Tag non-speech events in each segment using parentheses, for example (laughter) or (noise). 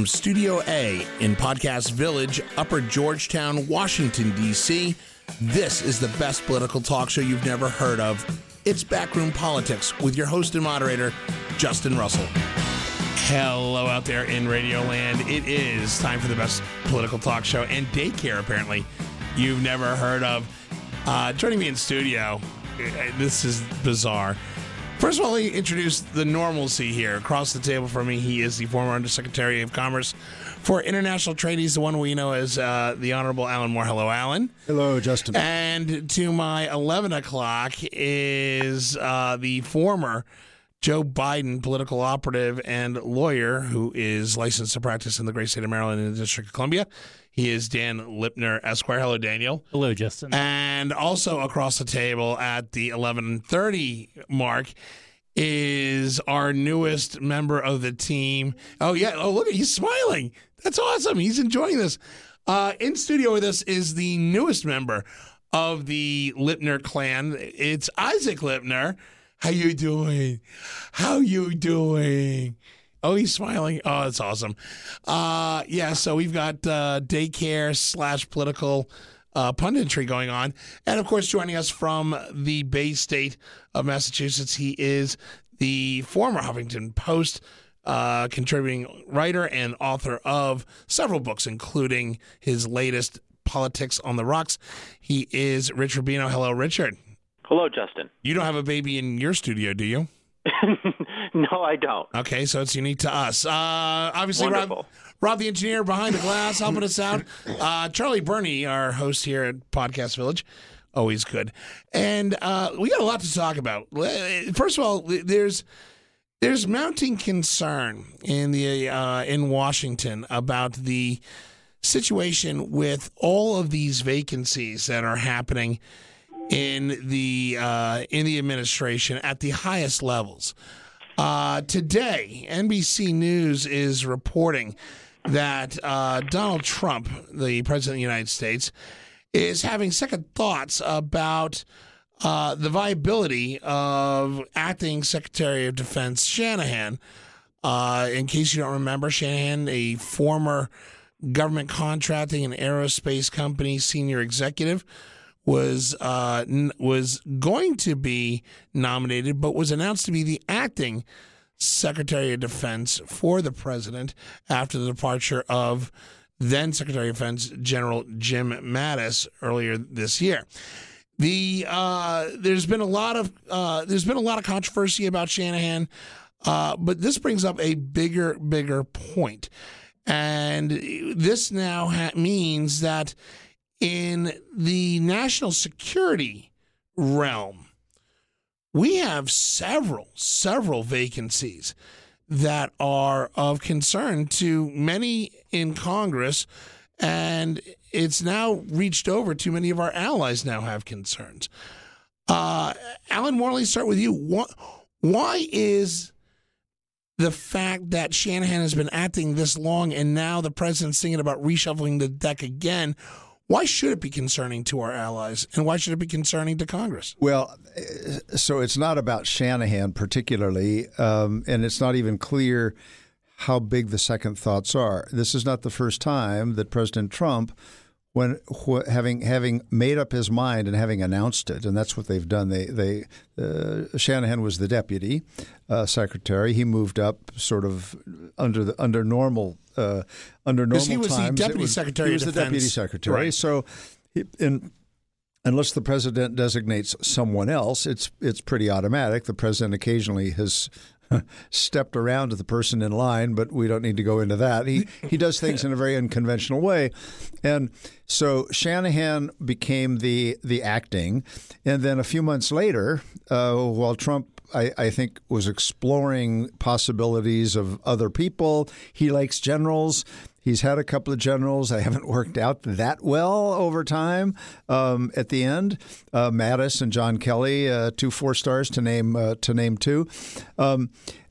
From Studio A in Podcast Village, Upper Georgetown, Washington, D.C., this is the best political talk show you've never heard of. It's Backroom Politics with your host and moderator, Justin Russell. Hello out there in Radio Land. It is time for the best political talk show and daycare, apparently, you've never heard of. Uh, joining me in studio, uh, this is bizarre. First of all, let me introduce the normalcy here. Across the table from me, he is the former Undersecretary of Commerce for International Trade. He's the one we know as uh, the Honorable Alan Moore. Hello, Alan. Hello, Justin. And to my 11 o'clock is uh, the former Joe Biden political operative and lawyer who is licensed to practice in the great state of Maryland in the District of Columbia. He is Dan Lipner, Esquire. Hello, Daniel. Hello, Justin. And also across the table at the 11:30 mark is our newest member of the team. Oh yeah, oh look, he's smiling. That's awesome. He's enjoying this. Uh, in studio with us is the newest member of the Lipner clan. It's Isaac Lipner. How you doing? How you doing? Oh, he's smiling. Oh, that's awesome. Uh, yeah, so we've got uh, daycare slash political uh, punditry going on. And of course, joining us from the Bay State of Massachusetts, he is the former Huffington Post uh, contributing writer and author of several books, including his latest, Politics on the Rocks. He is Rich Rubino. Hello, Richard. Hello, Justin. You don't have a baby in your studio, do you? (laughs) no, I don't. Okay, so it's unique to us. Uh, obviously, Rob, Wonderful. Rob, the engineer behind the glass, (laughs) helping us out. Uh, Charlie Burney, our host here at Podcast Village, always good. And uh, we got a lot to talk about. First of all, there's there's mounting concern in the uh, in Washington about the situation with all of these vacancies that are happening in the uh, in the administration at the highest levels. Uh, today, NBC News is reporting that uh, Donald Trump, the president of the United States, is having second thoughts about uh, the viability of acting Secretary of Defense Shanahan. Uh, in case you don't remember, Shanahan, a former government contracting and aerospace company senior executive, was uh, n- was going to be nominated, but was announced to be the acting Secretary of Defense for the president after the departure of then Secretary of Defense General Jim Mattis earlier this year. The uh, there's been a lot of uh, there's been a lot of controversy about Shanahan, uh, but this brings up a bigger bigger point, and this now ha- means that in the national security realm, we have several, several vacancies that are of concern to many in Congress. And it's now reached over to many of our allies now have concerns. Uh, Alan Morley, start with you. Why is the fact that Shanahan has been acting this long and now the president's thinking about reshuffling the deck again? Why should it be concerning to our allies, and why should it be concerning to Congress? Well, so it's not about Shanahan particularly, um, and it's not even clear how big the second thoughts are. This is not the first time that President Trump, when wh- having having made up his mind and having announced it, and that's what they've done. They they uh, Shanahan was the deputy uh, secretary. He moved up sort of under the under normal uh, under normal he was the times. It deputy secretary He was the deputy secretary. Right. So, he- in unless the president designates someone else, it's it's pretty automatic. The president occasionally has stepped around to the person in line, but we don't need to go into that. He he does things in a very unconventional way, and so Shanahan became the the acting, and then a few months later, uh, while Trump. I, I think was exploring possibilities of other people. He likes generals. He's had a couple of generals. They haven't (laughs) worked out that well over time. Um, at the end, uh, Mattis and John Kelly, uh, two four stars to name uh, to name two, um,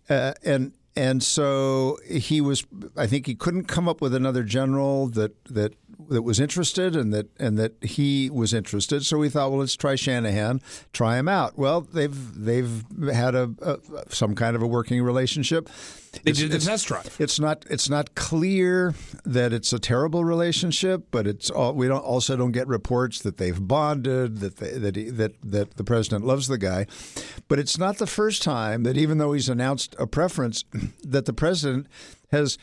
uh, and and so he was. I think he couldn't come up with another general that that that was interested and that and that he was interested. So we thought, well, let's try Shanahan, try him out. Well, they've they've had a, a some kind of a working relationship. They did the test drive. It's not it's not clear that it's a terrible relationship, but it's all, we don't also don't get reports that they've bonded that they, that he, that that the president loves the guy. But it's not the first time that even though he's announced a preference, (clears throat) that the president has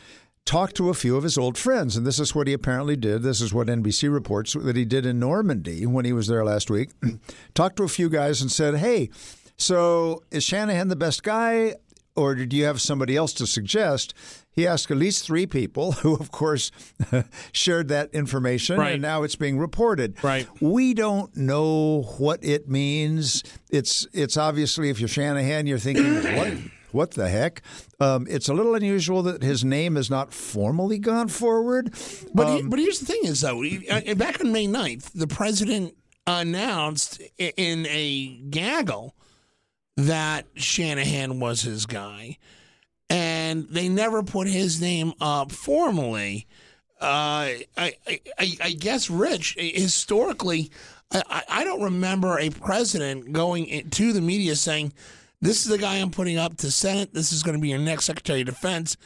talked to a few of his old friends, and this is what he apparently did. This is what NBC reports that he did in Normandy when he was there last week. (clears throat) talked to a few guys and said, "Hey." So, is Shanahan the best guy? Or did you have somebody else to suggest? He asked at least three people who, of course, (laughs) shared that information, Right. and now it's being reported. Right. We don't know what it means. It's it's obviously if you're Shanahan, you're thinking (clears throat) what. What the heck? Um, it's a little unusual that his name has not formally gone forward. But Um, he- but here's the thing: is though, uh, back on May 9th, the president announced in a gaggle that Shanahan was his guy, and they never put his name up formally. Uh, I, I, I guess, Rich, historically, I, I- don't remember a president going in- to the media saying, "This is the guy I'm putting up to Senate. This is going to be your next Secretary of Defense."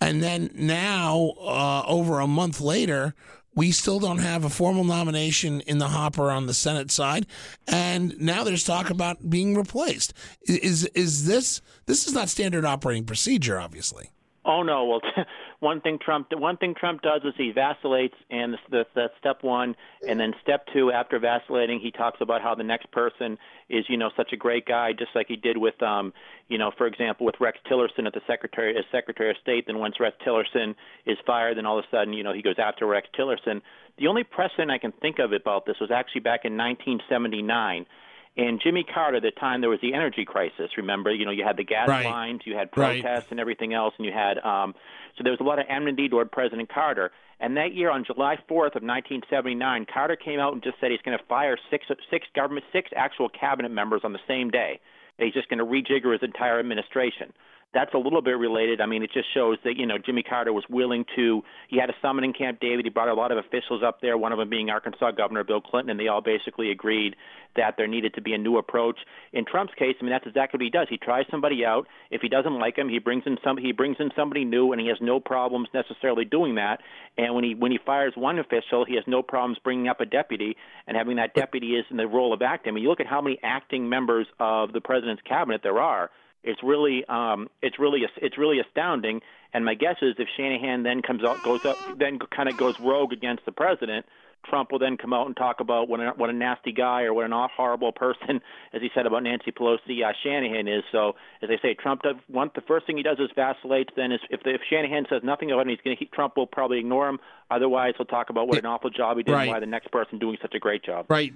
And then now, uh, over a month later, we still don't have a formal nomination in the hopper on the Senate side, and now there's talk about being replaced. Is is this this is not standard operating procedure? Obviously, Oh no! Well, (laughs) one thing Trump one thing Trump does is he vacillates, and that's that's step one. And then step two, after vacillating, he talks about how the next person is, you know, such a great guy, just like he did with, um, you know, for example, with Rex Tillerson at the secretary as Secretary of State. Then once Rex Tillerson is fired, then all of a sudden, you know, he goes after Rex Tillerson. The only precedent I can think of about this was actually back in 1979. And Jimmy Carter, at the time there was the energy crisis. Remember, you know, you had the gas Right. lines, you had Right. protests and everything else, and you had um, so there was a lot of enmity toward President Carter. And that year, on July 4th of 1979, Carter came out and just said he's going to fire six six government six actual cabinet members on the same day. And he's just going to rejigger his entire administration. That's a little bit related. I mean, it just shows that you know Jimmy Carter was willing to. He had a summit in Camp David. He brought a lot of officials up there. One of them being Arkansas Governor Bill Clinton, and they all basically agreed that there needed to be a new approach. In Trump's case, I mean, that's exactly what he does. He tries somebody out. If he doesn't like him, he brings in some. He brings in somebody new, and he has no problems necessarily doing that. And when he when he fires one official, he has no problems bringing up a deputy and having that deputy is in the role of acting. I mean, you look at how many acting members of the president's cabinet there are. It's really um, it's really it's really astounding. And my guess is if Shanahan then comes out goes up then kind of goes rogue against the president, Trump will then come out and talk about what a, what a nasty guy or what an aw- horrible person, (laughs) as he said about Nancy Pelosi, uh, Shanahan is. So as I say, Trump does one. The first thing he does is vacillate. Then is if, if Shanahan says nothing about it, he's going to Trump will probably ignore him. Otherwise, he'll talk about what an awful job he did Right. and why the next person doing such a great job. right,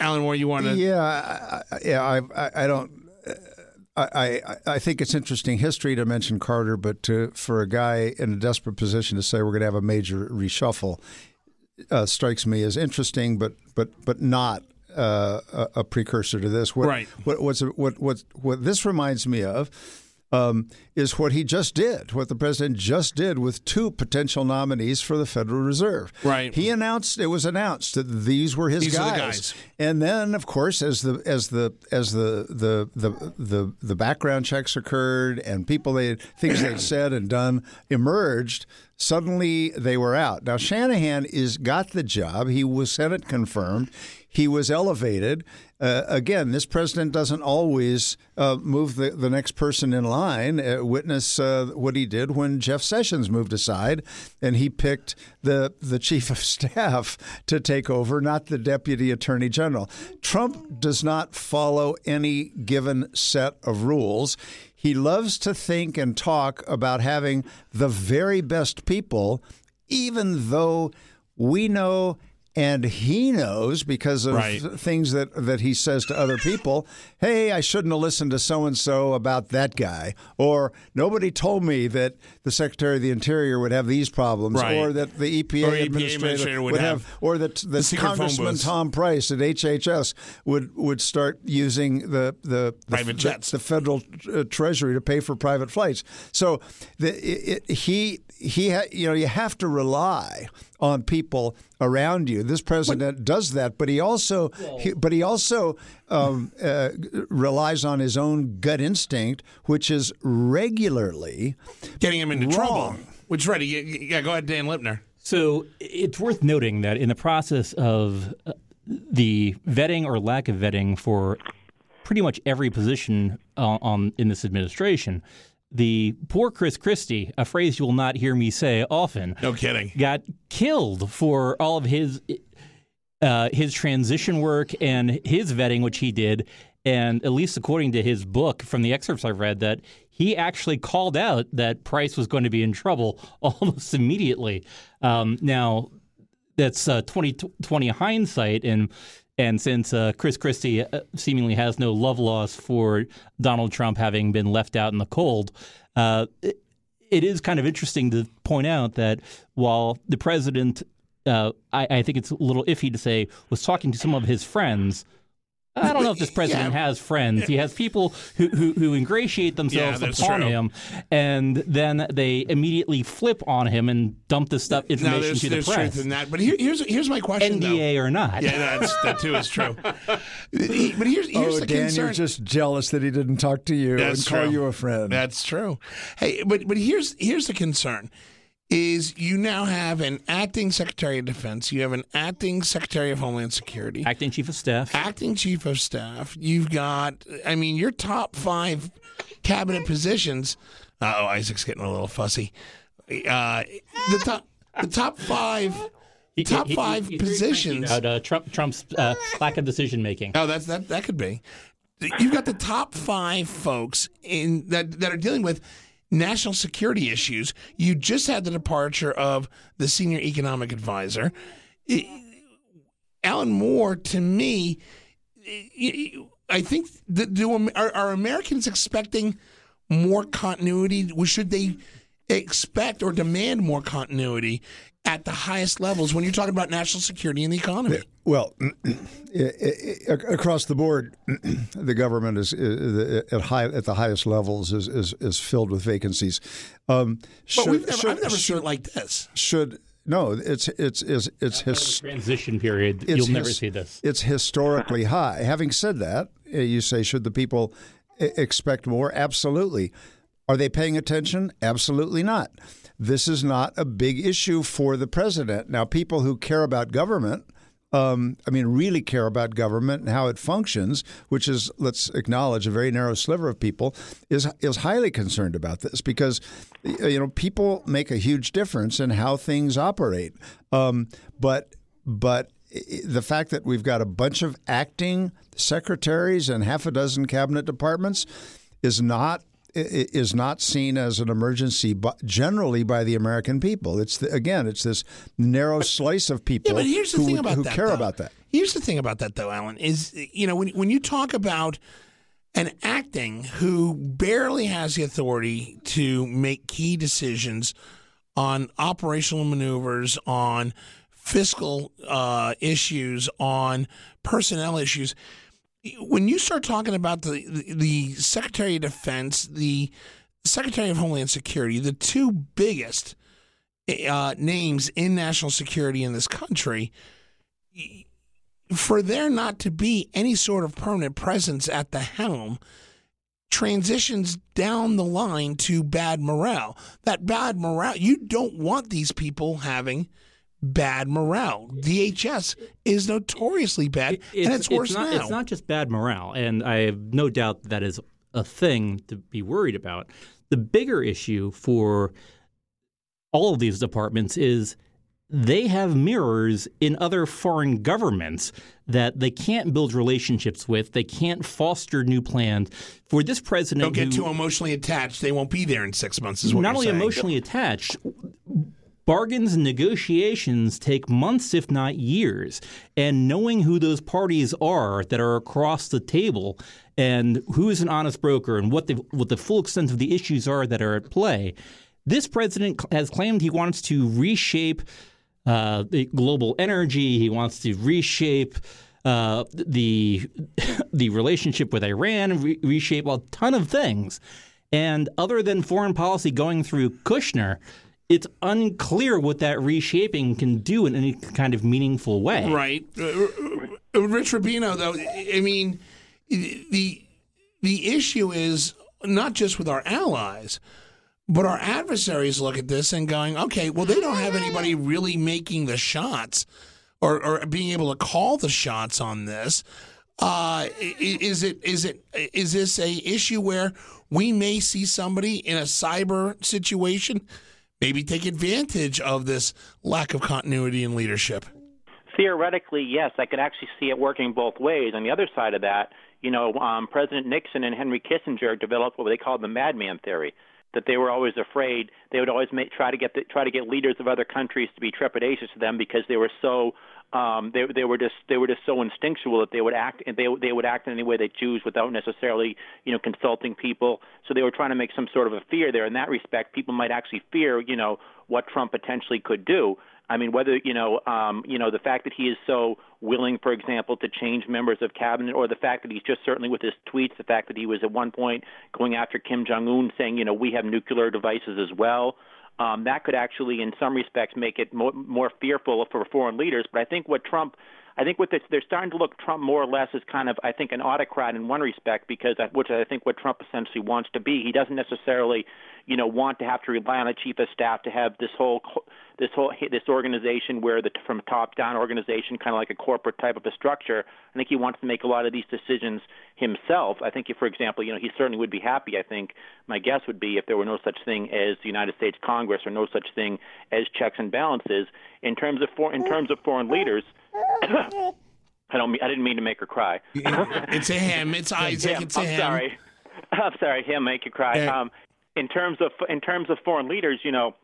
Alan? What you want to? Yeah, I, I- yeah. I, I, I don't. I, I, I think it's interesting history to mention Carter, but to, for a guy in a desperate position to say we're going to have a major reshuffle uh, strikes me as interesting, but but but not uh, a, a precursor to this. What, Right. What what's what what what this reminds me of um, is what he just did, what the president just did with two potential nominees for the Federal Reserve. Right. He announced it was announced that these were his These are guys. the guys. And then, of course, as the as the as the the the the, the background checks occurred and people they things they'd said and done emerged, suddenly they were out. Now Shanahan is got the job. He was Senate confirmed. He was elevated. Uh, again, this president doesn't always uh, move the, the next person in line. Uh, witness uh, what he did when Jeff Sessions moved aside and he picked the the chief of (laughs) staff to take over, not the deputy attorney general. Trump does not follow any given set of rules. He loves to think and talk about having the very best people, even though we know and he knows because of Right. things that that he says to other people. Hey, I shouldn't have listened to so and so about that guy, or nobody told me that the Secretary of the Interior would have these problems, Right. or that the EPA, EPA administrator, administrator would would have have, or that the, Congressman. Tom Price at HHS would would start using the the, the Private the- jets. the federal uh, treasury to pay for private flights. So the, it, it, he he ha, you know you have to rely on people around you. This president does that, but he also he, but he also um, uh, relies on his own gut instinct, which is regularly Getting him into trouble. Wrong. Which, right. Yeah, yeah, go ahead, Dan Lipner. So it's worth noting that in the process of uh, the vetting or lack of vetting for pretty much every position uh, on in this administration, the poor Chris Christie, a phrase you will not hear me say often, No kidding. got killed for all of his uh, his transition work and his vetting, which he did. And at least according to his book, from the excerpts I've read, that he actually called out that Price was going to be in trouble (laughs) almost immediately. Um, now, that's uh, 2020 hindsight, and and since uh, Chris Christie uh, seemingly has no love loss for Donald Trump having been left out in the cold, uh, it, it is kind of interesting to point out that while the president, uh, I, I think it's a little iffy to say, was talking to some of his friends. I don't know if this (laughs) president Yeah. has friends. He has people who, who, who ingratiate themselves that's upon true. him, and then they immediately flip on him and dump this stuff No, information there's, to the there's press, truth in that. But here, here's here's my question, though. NDA or not. Yeah, that's, that too is true. (laughs) But here's here's oh, the Dan, concern. you're just jealous that he didn't talk to you That's and call you a friend. That's true. Hey, but but here's here's the concern: is you now have an acting Secretary of Defense, you have an acting Secretary of Homeland Security, Acting chief of staff. acting Chief of Staff. You've got, I mean, your top five cabinet positions. Oh, Isaac's getting a little fussy. Uh, the top the top five. He- top he- he- five very positions. About, uh, Trump, Trump's uh, lack of decision making. Oh, that's that. That could be. You've got the top five folks in that that are dealing with national security issues. You just had the departure of the senior economic advisor, I- Alan Moore. To me, I- I think that do are, are Americans expecting more continuity? Should they expect or demand more continuity at the highest levels when you're talking about national security and the economy? Well, (clears throat) across the board, (clears throat) the government is uh, at high at the highest levels is is, is filled with vacancies. Um, But should, we've never, should, I've never should, seen it like this. should- no, it's it's it's it's his, Transition period. it's You'll never his- see this. It's historically high. Having said that, uh, you say should the people e- expect more? Absolutely. Are they paying attention? Absolutely not. This is not a big issue for the president. Now, people who care about government, um, I mean, really care about government and how it functions, which is, let's acknowledge, a very narrow sliver of people, is is highly concerned about this because, you know, people make a huge difference in how things operate. Um, but but the fact that we've got a bunch of acting secretaries and half a dozen cabinet departments is not is not seen as an emergency but generally by the American people. It's the, again, it's this narrow slice of people Yeah, but here's the who, thing would- about who that. care though. about that. Here's the thing about that, though, Alan, is you know when when you talk about an acting who barely has the authority to make key decisions on operational maneuvers, on fiscal uh, issues, on personnel issues. When you start talking about the, the Secretary of Defense, the Secretary of Homeland Security, the two biggest uh, names in national security in this country, for there not to be any sort of permanent presence at the helm transitions down the line to bad morale. That bad morale, you don't want these people having bad morale. DHS is notoriously bad, and it's, worse not, now. It's not just bad morale, and I have no doubt that is a thing to be worried about. The bigger issue for all of these departments is they have mirrors in other foreign governments that they can't build relationships with. They can't foster new plans. For this president, don't get who- too emotionally attached. They won't be there in six months. Is what not only saying. emotionally attached, bargains and negotiations take months, if not years. And knowing who those parties are that are across the table and who is an honest broker and what the, what the full extent of the issues are that are at play, this president has claimed he wants to reshape uh, the global energy. He wants to reshape uh, the (laughs) the relationship with Iran, re- reshape a ton of things. And other than foreign policy going through Kushner, it's unclear what that reshaping can do in any kind of meaningful way. Right. Uh, uh, Rich Rubino, though, I mean, the the issue is not just with our allies, but our adversaries look at this and going, okay, well, they don't have anybody really making the shots or, or being able to call the shots on this. Uh, is it is it is this a issue where we may see somebody in a cyber situation maybe take advantage of this lack of continuity in leadership? Theoretically, yes, I could actually see it working both ways. On the other side of that, you know, um, President Nixon and Henry Kissinger developed what they called the madman theory that they were always afraid. They would always make, try to get the, try to get leaders of other countries to be trepidatious to them because they were so um, they they were just they were just so instinctual that they would act and they they would act in any way they choose without necessarily you know consulting people. So they were trying to make some sort of a fear there. In that respect, people might actually fear you know what Trump potentially could do. I mean, whether you know, um, you know, the fact that he is so willing, for example, to change members of cabinet, or the fact that he's just certainly with his tweets, the fact that he was at one point going after Kim Jong Un, saying, you know, we have nuclear devices as well. Um, that could actually, in some respects, make it more, more fearful for foreign leaders. But I think what Trump I think what this, they're starting to look Trump more or less as kind of I think an autocrat in one respect because which I think what Trump essentially wants to be. He doesn't necessarily, you know, want to have to rely on a chief of staff to have this whole this whole this organization where the from top down organization kind of like a corporate type of a structure. I think he wants to make a lot of these decisions himself. I think if for example, you know, he certainly would be happy. I think my guess would be if there were no such thing as the United States Congress or no such thing as checks and balances in terms of for, in terms of foreign leaders (coughs) I don't. Mean, I didn't mean to make her cry. it's a him. It's (laughs) Isaac. Him. It's a I'm him. sorry. (laughs) I'm sorry. Him make you cry. Um, in terms of in terms of foreign leaders, you know,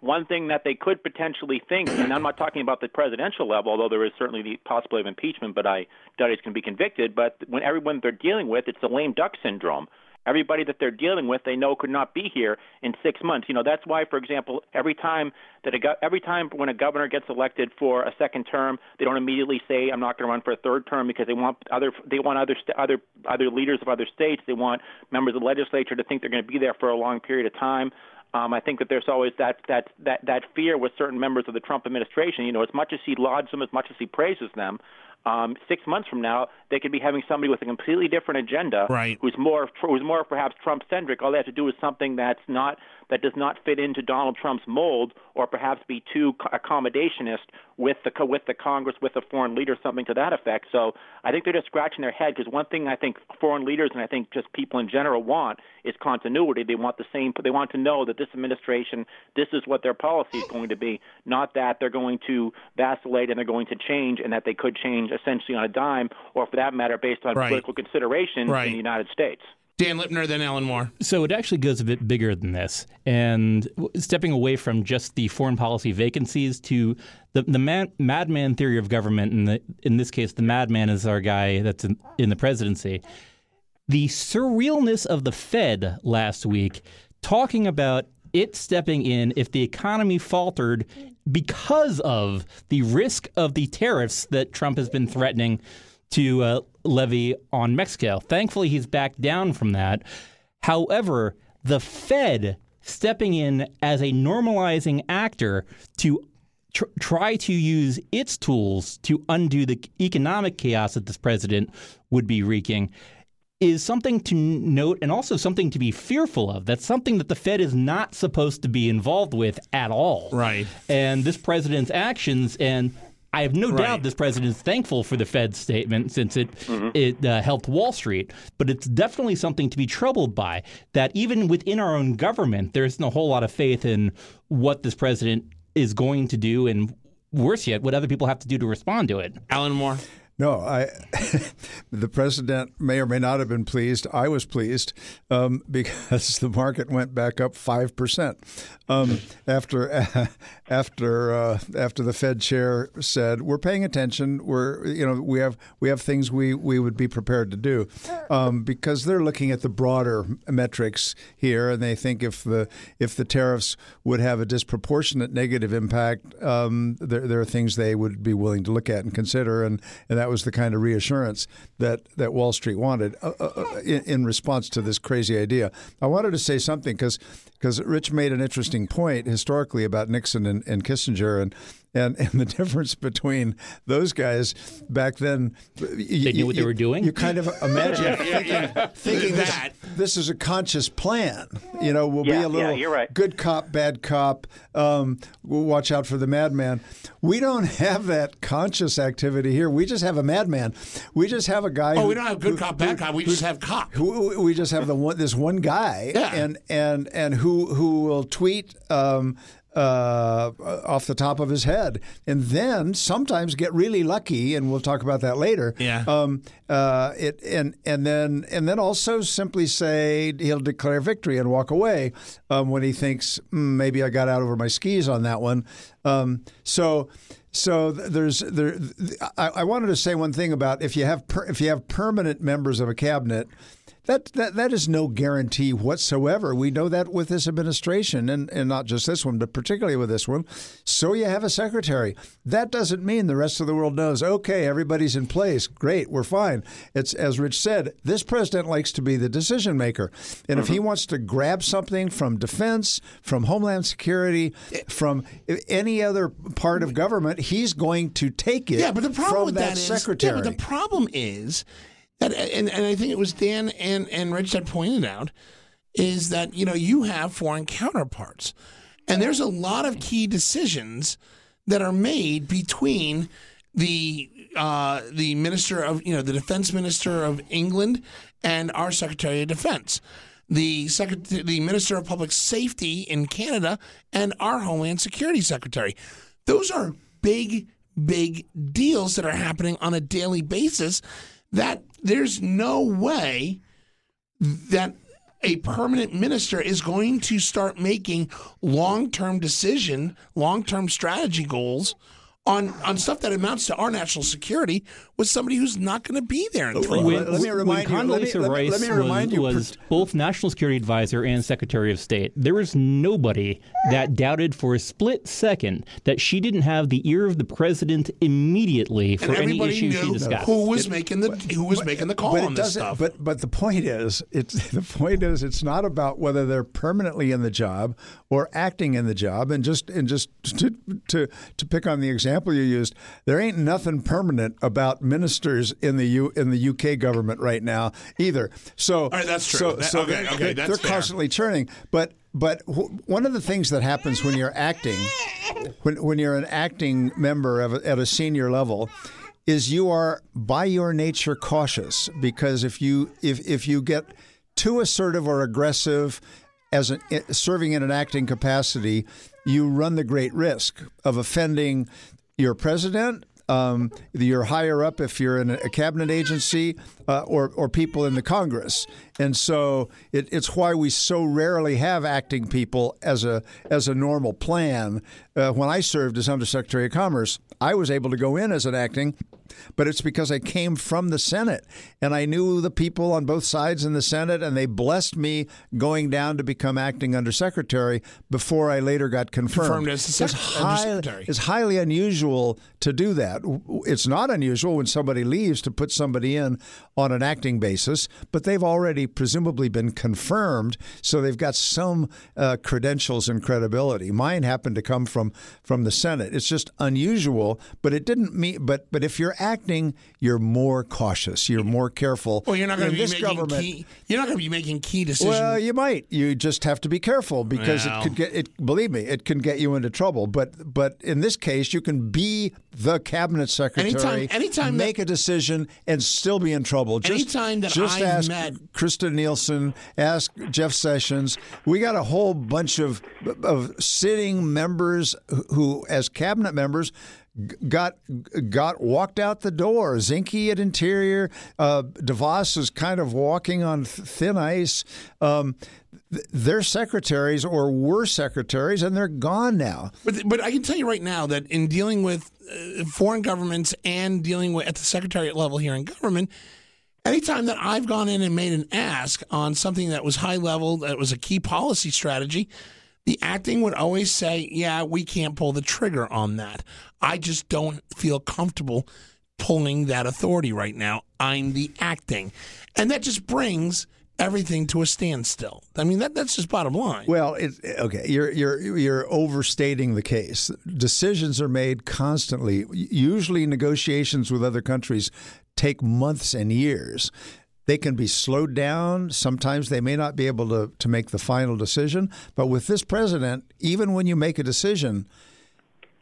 one thing that they could potentially think, and I'm not talking about the presidential level, although there is certainly the possibility of impeachment, but I doubt he's going to be convicted. But when everyone they're dealing with, it's the lame duck syndrome. Everybody that they're dealing with, they know could not be here in six months. You know, that's why, for example, every time that a go- every time when a governor gets elected for a second term, they don't immediately say, "I'm not going to run for a third term," because they want other they want other st- other other leaders of other states. They want members of the legislature to think they're going to be there for a long period of time. Um, I think that there's always that that that that fear with certain members of the Trump administration. You know, as much as he lauds them, as much as he praises them, um, six months from now, they could be having somebody with a completely different agenda, Right. who's more who's more perhaps Trump centric. All they have to do is something that's not that does not fit into Donald Trump's mold, or perhaps be too accommodationist with the with the Congress, with a foreign leader, something to that effect. So I think they're just scratching their head because one thing I think foreign leaders and I think just people in general want is continuity. They want the same. They want to know that this administration, this is what their policy is going to be, not that they're going to vacillate and they're going to change, and that they could change essentially on a dime, or for that matter, based on Right. political considerations Right. in the United States. Dan Lipner, then Alan Moore. So it actually goes a bit bigger than this, and stepping away from just the foreign policy vacancies to the the man, madman theory of government. And the, in this case, the madman is our guy that's in, in the presidency. The surrealness of the Fed last week, talking about it stepping in if the economy faltered because of the risk of the tariffs that Trump has been threatening to uh, levy on Mexico. Thankfully, he's backed down from that. However, the Fed stepping in as a normalizing actor to tr- try to use its tools to undo the economic chaos that this president would be wreaking is something to note and also something to be fearful of. That's something that the Fed is not supposed to be involved with at all. Right. And this president's actions and I have no Right. doubt this president is thankful for the Fed's statement since it it uh, helped Wall Street, but it's definitely something to be troubled by. That even within our own government, there isn't a whole lot of faith in what this president is going to do, and worse yet, what other people have to do to respond to it. Alan Moore. No, I. (laughs) the president may or may not have been pleased. I was pleased um, (laughs) because the market went back up five percent um, after (laughs) after uh, after the Fed chair said we're paying attention. We're you know we have we have things we, we would be prepared to do um, because they're looking at the broader metrics here, and they think if the if the tariffs would have a disproportionate negative impact, um, there, there are things they would be willing to look at and consider, and, and that was the kind of reassurance that, that Wall Street wanted uh, uh, uh in, in, response to this crazy idea. I wanted to say something because because Rich made an interesting point historically about Nixon and, and Kissinger, and and (laughs) and the difference between those guys back then. You, they knew what they were doing. You kind of (laughs) imagine yeah, thinking, yeah. thinking that this, is a conscious plan. You know, we'll yeah, be a little you're right. good cop, bad cop. Um, we'll watch out for the madman. We don't have that conscious activity here. We just have a madman. We just have a guy. Oh, who, we don't have good who, cop, bad cop. We just have cop. Who, we just have the one this one guy, and and and who who will tweet. Um, uh, off the top of his head, and then sometimes get really lucky, and we'll talk about that later. Yeah. Um, uh, it and and then and then also simply say he'll declare victory and walk away um, when he thinks mm, maybe I got out over my skis on that one. Um, so. So there's there. I, I, wanted to say one thing about if you have per, if you have permanent members of a cabinet, that, that that is no guarantee whatsoever. We know that with this administration, and, and not just this one, but particularly with this one. So you have a secretary. That doesn't mean the rest of the world knows. Okay, everybody's in place. Great, we're fine. It's as Rich said. This president likes to be the decision maker, and mm-hmm. if he mm-hmm. wants to grab something from defense, from homeland security, from any other part of government, he's going to take it. Yeah, but the problem with that, that secretary. Yeah, but the problem is that, and, and I think it was Dan and, and Rich that pointed out, is that, you know, you have foreign counterparts. And there's a lot of key decisions that are made between the uh, the minister of you know the defense minister of England and our secretary of defense, the secretary, the minister of public safety in Canada, and our homeland security secretary. Those are big, big deals that are happening on a daily basis that there's no way that a permanent minister is going to start making long-term decision, long-term strategy goals on on stuff that amounts to our national security with somebody who's not going to be there in three when, Let me remind when Condoleezza you. Rice let me, let me remind was, you. was both national security advisor and secretary of state. There was nobody that doubted for a split second that she didn't have the ear of the president immediately for any issue she discussed. Who was it, making the who was but, making the call on this stuff? But but the point is, it's (laughs) the point is, it's not about whether they're permanently in the job or acting in the job. And just and just to to to pick on the example you used, there ain't nothing permanent about ministers in the U in the UK government right now either. So that's true. So, that, so okay, okay, they're, they're constantly churning, but. But one of the things that happens when you're acting, when, when you're an acting member a, at a senior level, is you are by your nature cautious because if you if if you get too assertive or aggressive as an, eh, serving in an acting capacity, you run the great risk of offending your president, um, your higher up if you're in a cabinet agency, uh, or or people in the Congress. And so it, it's why we so rarely have acting people as a as a normal plan. Uh, when I served as Undersecretary of Commerce, I was able to go in as an acting but it's because I came from the Senate and I knew the people on both sides in the Senate, and they blessed me going down to become acting undersecretary before I later got confirmed. Confirmed as the sec- it's, high, it's highly unusual to do that. It's not unusual when somebody leaves to put somebody in on an acting basis, but they've already presumably been confirmed, so they've got some uh, credentials and credibility. Mine happened to come from from the Senate. It's just unusual, but it didn't mean. But but if you're acting, you're more cautious. You're more careful. Well, you're not going to be making key. You're not going to be making key decisions. Well, you might. You just have to be careful because well. it could get. It believe me, it can get you into trouble. But but in this case, you can be the cabinet secretary. Anytime, anytime make that, a decision and still be in trouble. Just, anytime that just I've ask met Kirstjen Nielsen, ask Jeff Sessions. We got a whole bunch of of sitting members who, as cabinet members got got walked out the door. Zinke at Interior, uh, DeVos is kind of walking on thin ice. Um, secretaries or were secretaries, and they're gone now. But but I can tell you right now that in dealing with uh, foreign governments and dealing with at the secretariat level here in government, anytime that I've gone in and made an ask on something that was high level, that was a key policy strategy, the acting would always say, "Yeah, we can't pull the trigger on that. I just don't feel comfortable." Pulling that authority right now. I'm the acting. And that just brings everything to a standstill. I mean, that that's just bottom line. Well, it, okay, you're you're you're overstating the case. Decisions are made constantly. Usually, negotiations with other countries take months and years. They can be slowed down. Sometimes they may not be able to, to make the final decision. But with this president, even when you make a decision,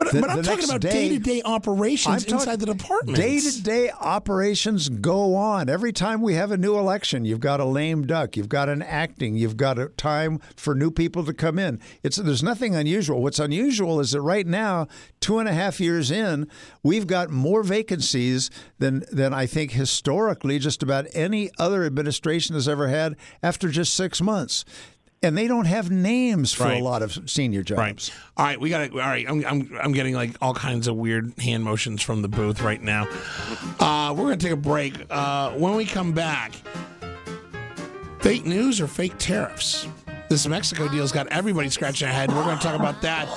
but, the, but I'm talking about day to day operations inside the department. Day to day operations go on. Every time we have a new election, you've got a lame duck, you've got an acting, you've got a time for new people to come in. It's there's nothing unusual. What's unusual is that right now, two and a half years in, we've got more vacancies than than I think historically just about any other administration has ever had after just six months and they don't have names for right. a lot of senior jobs. Right. All right, we got it. All right, I'm, I'm, I'm getting like all kinds of weird hand motions from the booth right now. Uh, we're going to take a break. Uh, when we come back, fake news or fake tariffs? This Mexico deal's got everybody scratching their head. We're going to talk about that.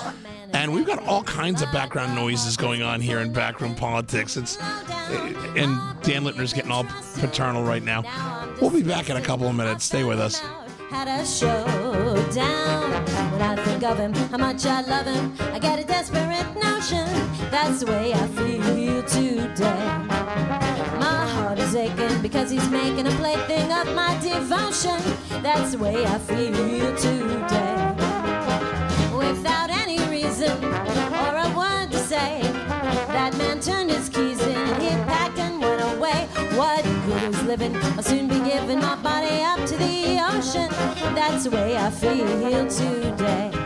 And we've got all kinds of background noises going on here in backroom politics. It's and Dan Lipner's getting all paternal right now. We'll be back in a couple of minutes. Stay with us had a showdown. When I think of him, how much I love him, I get a desperate notion. That's the way I feel today. My heart is aching because he's making a plaything of my devotion. That's the way I feel today. Without any Is living? I'll soon be giving my body up to the ocean. That's the way I feel today.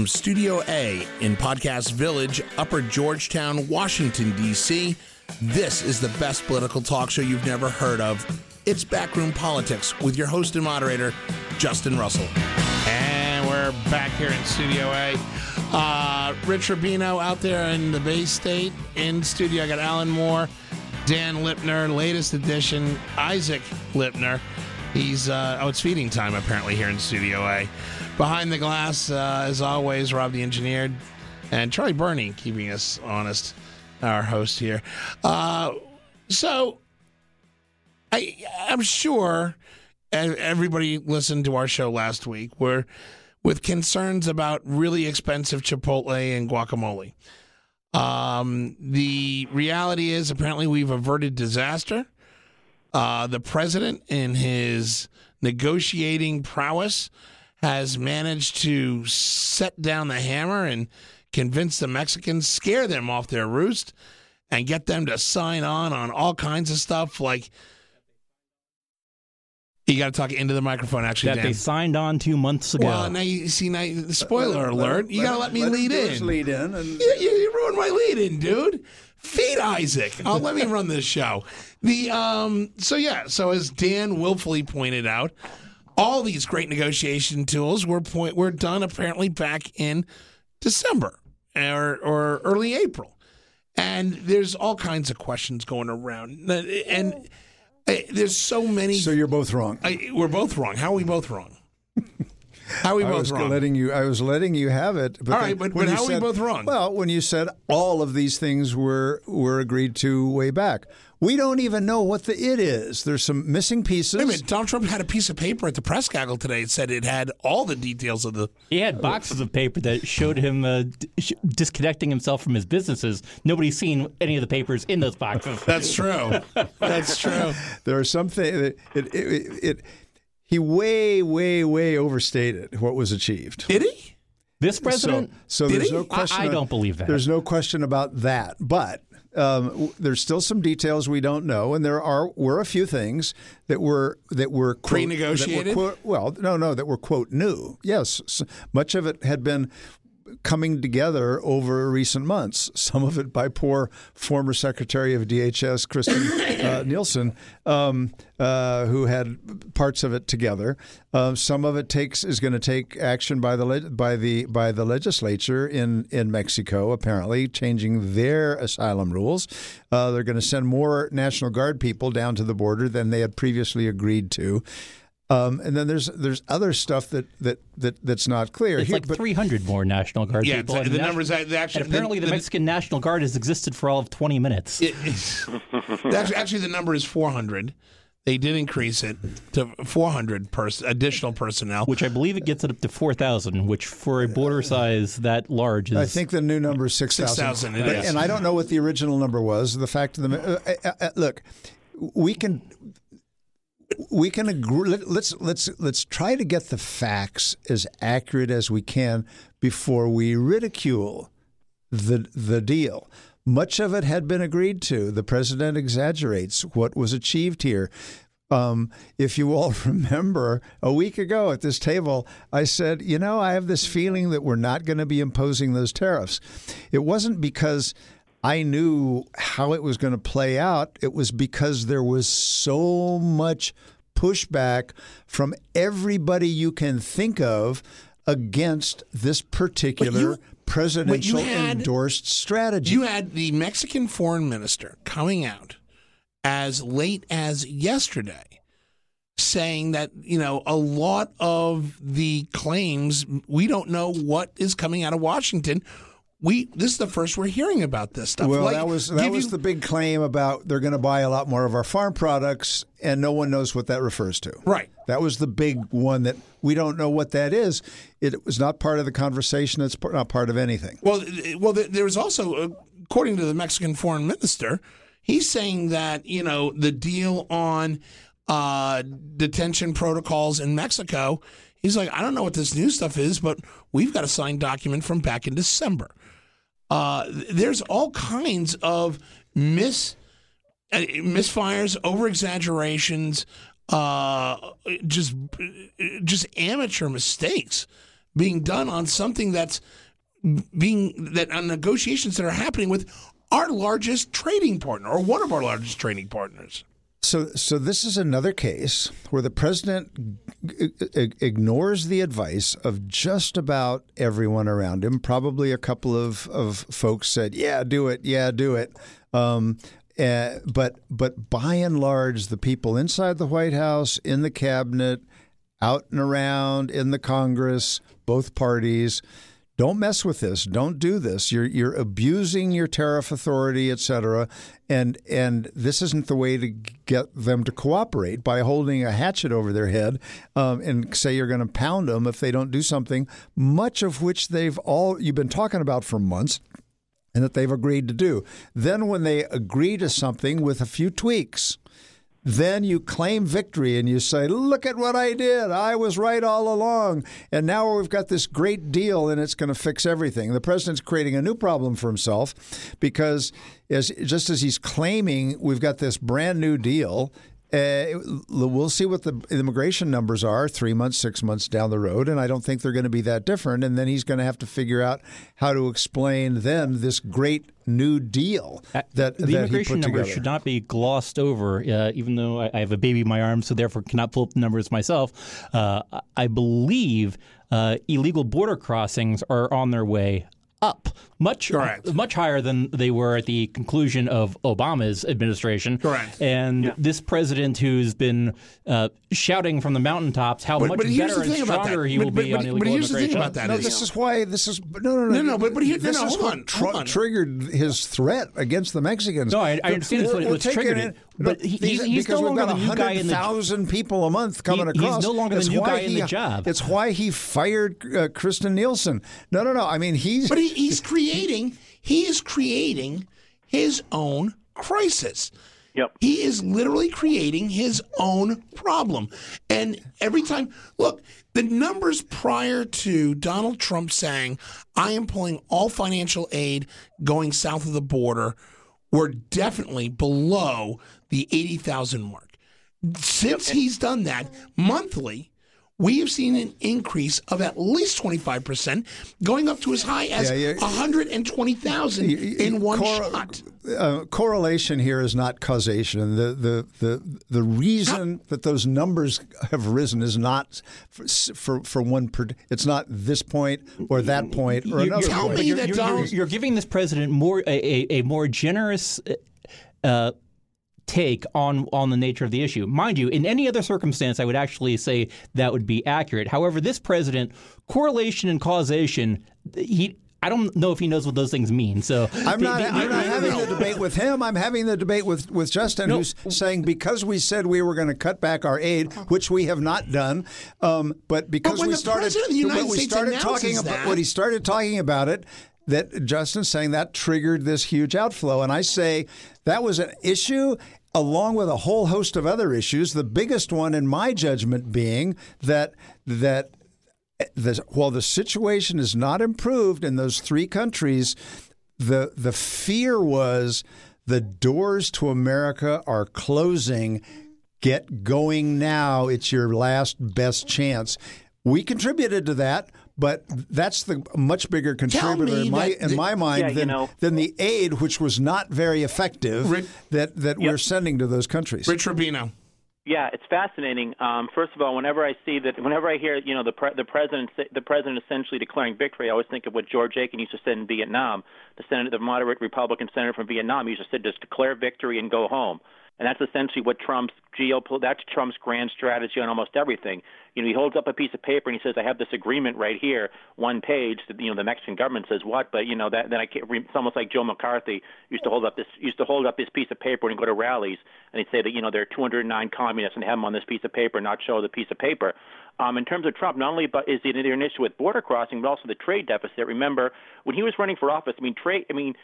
From Studio A in Podcast Village, Upper Georgetown, Washington, D.C. This is the best political talk show you've never heard of. It's Backroom Politics with your host and moderator, Justin Russell. And we're back here in Studio A. Uh, Rich Rubino out there in the Bay State. In studio, I got Alan Moore, Dan Lipner, latest edition, Isaac Lipner. He's, uh, oh, it's feeding time apparently here in Studio A. Behind the glass, uh, as always, Rob the engineer and Charlie Burney keeping us honest, our host here. Uh, so I, I'm sure everybody listened to our show last week, were with concerns about really expensive Chipotle and guacamole. Um, the reality is, apparently, we've averted disaster. Uh, the president, in his negotiating prowess, has managed to set down the hammer and convince the Mexicans, scare them off their roost, and get them to sign on on all kinds of stuff like. You got to talk into the microphone, actually, that Dan. they signed on two months ago. well, now you see, now you- spoiler alert. You got to let me him lead in. Lead in, and You, you, you ruined my lead in, dude. Feed Isaac. Oh, let me run this show. The um. So yeah. So as Dan willfully pointed out, all these great negotiation tools were point were done apparently back in December or or early April, and there's all kinds of questions going around, and uh, there's so many. so you're both wrong. I, we're both wrong. How are we both wrong? (laughs) How are we I both was wrong? letting you. I was letting you have it. But All then but- but how are we both wrong? Well, when you said all of these things were were agreed to way back, we don't even know what the it is. There's some missing pieces. Wait a minute. Donald Trump had a piece of paper at the press gaggle today. It said it had all the details of the. He had boxes of paper that showed him uh, d- sh- disconnecting himself from his businesses. Nobody's seen any of the papers in those boxes. (laughs) That's true. That's true. (laughs) there are some things. It, it, it, it he way, way, way overstated what was achieved. Did he? This president, So, so Did there's he? no I- question. I don't believe that. There's no question about that. But um, w- there's still some details we don't know, and there are were a few things that were that were quote, Pre-negotiated? that were, quote, well, no, no, that were quote new. Yes, much of it had been coming together over recent months. Some of it by poor former Secretary of DHS Kirstjen (laughs) uh, Nielsen, um, uh, who had parts of it together. Uh, some of it takes is going to take action by the by the by the legislature in in Mexico. Apparently, changing their asylum rules. Uh, they're going to send more National Guard people down to the border than they had previously agreed to. Um, and then there's there's other stuff that, that, that that's not clear. it's Here- like but- 300 more National Guard Yeah, people. it's- and the nat- numbers that- the actual- and apparently the- the, the- Mexican National Guard has existed for all of 20 minutes. It, (laughs) actually, actually, the number is 400. They did increase it to 400 pers- additional personnel. which I believe it gets it up to 4,000, which for a border size that large is. I think the new number is six thousand. 6,000, it is. And I don't know what the original number was. The fact of the ma- uh, uh, uh, look, we can we can agree. Let, let's let's let's try to get the facts as accurate as we can before we ridicule the the deal. Much of it had been agreed to. The president exaggerates what was achieved here. Um, if you all (laughs) remember, a week ago at this table, I said, you know, I have this feeling that we're not going to be imposing those tariffs. It wasn't because I knew how it was going to play out, it was because there was so much pushback from everybody you can think of against this particular presidential had- endorsed strategy. You had the Mexican foreign minister coming out as late as yesterday saying that, you know, a lot of the claims, we don't know what is coming out of Washington. We this is the first we're hearing about this stuff. Well, Like, that was that was you- the big claim about they're going to buy a lot more of our farm products, and no one knows what that refers to. Right. That was the big one that we don't know what that is. It was not part of the conversation. It's not part of anything. Well, well, there was also, uh, according to the Mexican foreign minister, he's saying that you know the deal on uh, detention protocols in Mexico. He's like, I don't know what this new stuff is, but we've got a signed document from back in December. Uh, there's all kinds of mis uh, misfires, over exaggerations, uh, just just amateur mistakes being done on something that's being that on negotiations that are happening with our largest trading partner or one of our largest trading partners. So, so this is another case where the president ignores the advice of just about everyone around him. Probably a couple of, of folks said, "Yeah, do it. Yeah, do it." Um, uh, but but by and large, the people inside the White House, in the cabinet, out and around in the Congress, both parties don't mess with this. Don't do this. You're you're abusing your tariff authority, et cetera. And and this isn't the way to get them to cooperate by holding a hatchet over their head um, and say you're going to pound them if they don't do something. Much of which they've all you've been talking about for months and that they've agreed to do. Then, when they agree to something with a few tweaks, then you claim victory and you say, Look at what I did. I was right all along. And now we've got this great deal and it's going to fix everything. The president's creating a new problem for himself because, as, just as he's claiming we've got this brand new deal, uh, we'll see what the immigration numbers are three months, six months down the road, and I don't think they're going to be that different. And then he's going to have to figure out how to explain then this great new deal Uh, that the that immigration numbers together. should not be glossed over. Uh, even though I, I have a baby in my arms, so therefore cannot pull up the numbers myself. Uh, I- I believe uh, illegal border crossings are on their way up, much Correct. much higher than they were at the conclusion of Obama's administration. Correct. And this president, who's been uh, shouting from the mountaintops how But- much but better the thing and about stronger that. he But- will but- be but- on but illegal here's the thing about that No, is- this is why this is no, no, no, No, no, but- but here- this no, is hold what on, tr- hold on. triggered his threat against the Mexicans. No, I- I understand it's what- We're- what's taking triggered it, but he- these- he's- he's because no we've longer got the new guy in the- thousand people a month coming He- he's across. no longer the It's new why guy in he- the job. It's why he fired uh, Kirstjen Nielsen. No, no, no. I mean, he's But he, he's creating he is creating his own crisis. Yep. He is literally creating his own problem. And every time, look, the numbers prior to Donald Trump saying, I am pulling all financial aid going south of the border were definitely below the 80,000 mark. Since he's done that monthly, we have seen an increase of at least 25%, going up to as high as Yeah, yeah. 120,000 in one Cor- shot. uh, correlation here is not causation. The the the the reason that those numbers have risen is not for for, for one. Per, it's not this point or that point or You're- another you're- Tell point. but me you're, that you're- Donald- you're- you're giving this president more a, a, a more generous uh, take on on the nature of the issue. Mind you, in any other circumstance, I would actually say that would be accurate. However, this president, correlation and causation, he. I don't know if he knows what those things mean. So I'm the- not. the- I'm not having the debate with him. I'm having the debate with, with Justin, who's saying because we said we were going to cut back our aid, which we have not done, um, but because when we the started, President of the United but we States started talking announces about that- when he started talking about it. That Justin's saying that triggered this huge outflow, and I say that was an issue along with a whole host of other issues. The biggest one, in my judgment, being that that the, while the situation is not improved in those three countries, the the fear was the doors to America are closing. Get going now. It's your last best chance. We contributed to that, but that's the much bigger contributor in my in my mind Yeah, you than, know- than the aid, which was not very effective Rick- that that we're sending to those countries. Rich Rubino. Yeah, it's fascinating. Um, first of all, whenever I see that, whenever I hear, you know, the pre- the president the president essentially declaring victory, I always think of what George Aiken used to say in Vietnam. The senator, the moderate Republican senator from Vietnam, used to say, "Just declare victory and go home." And that's essentially what Trump's geopolitical, that's Trump's grand strategy on almost everything. You know, he holds up a piece of paper and he says, "I have this agreement right here, one page." You know, the Mexican government says what, but you know that then I can't, it's almost like Joe McCarthy used to hold up this used to hold up this piece of paper he go to rallies and he'd say that you know there are 209 communists and have them on this piece of paper, not show the piece of paper. Um, in terms of Trump, not only but is it an issue with border crossing, but also the trade deficit. Remember when he was running for office? I mean, trade. I mean,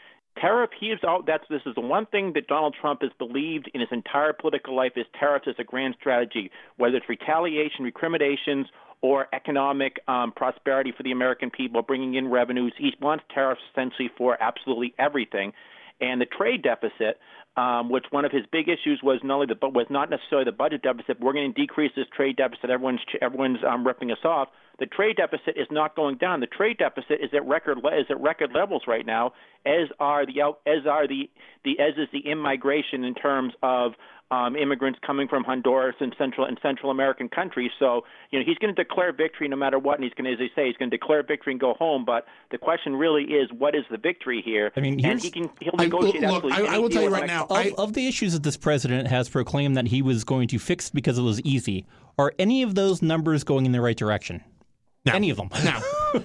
tariff he all that's this is the one thing that Donald Trump has believed in his entire political life is tariffs as a grand strategy, whether it's retaliation, recriminations, or economic um, prosperity for the American people, bringing in revenues. He wants tariffs essentially for absolutely everything, and the trade deficit. Um, which one of his big issues was not only the but was not necessarily the budget deficit. We're going to decrease this trade deficit. Everyone's everyone's um, ripping us off. The trade deficit is not going down. The trade deficit is at record le- is at record levels right now, as are the out as are the the as is the immigration in terms of um, immigrants coming from Honduras and Central and Central American countries. So you know he's going to declare victory no matter what, and he's going to, as they say, he's going to declare victory and go home. But the question really is, what is the victory here? I mean, and he can he'll I- negotiate look, absolutely. I- I will tell you right now, Of, of the issues that this president has proclaimed that he was going to fix because it was easy, are any of those numbers going in the right direction? Any of them? No.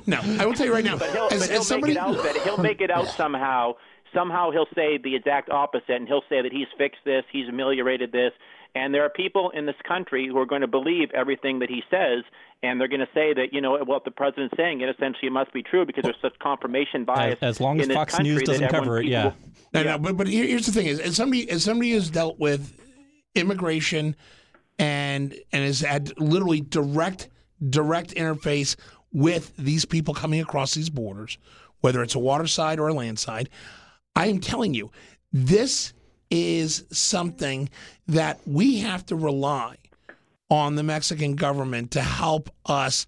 no. I will tell you right now. But he'll, as, but he'll as somebody, make it out that he'll make it out (laughs) somehow. Somehow he'll say the exact opposite, and he'll say that he's fixed this, he's ameliorated this, and there are people in this country who are going to believe everything that he says, and they're going to say that you know what the president's saying, it essentially must be true because there's such confirmation bias. As, as long in as this Fox News doesn't cover it, keeps- yeah. No, no, but but here's the thing: is as somebody as somebody who's dealt with immigration and and has had literally direct direct interface with these people coming across these borders, whether it's a water side or a land side, I am telling you, this is something that we have to rely on the Mexican government to help us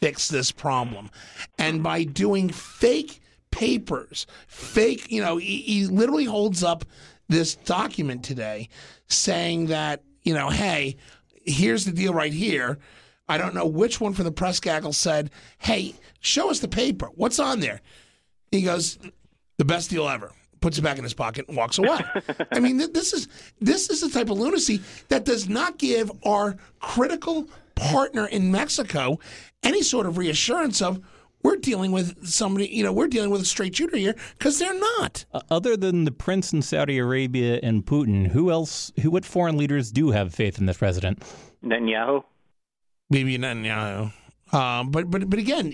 fix this problem. And by doing fake papers, fake, you know, he, he literally holds up this document today saying that, you know, hey, here's the deal right here. I don't know which one for the press gaggle said, hey, show us the paper. What's on there? He goes, the best deal ever. Puts it back in his pocket and walks away. (laughs) I mean, th- this is this is the type of lunacy that does not give our critical partner in Mexico any sort of reassurance of we're dealing with somebody, you know, we're dealing with a straight shooter here because they're not. Uh, Other than the prince in Saudi Arabia and Putin, who else? Who? What foreign leaders do have faith in this president? Netanyahu. Maybe Netanyahu. Um, but but but again,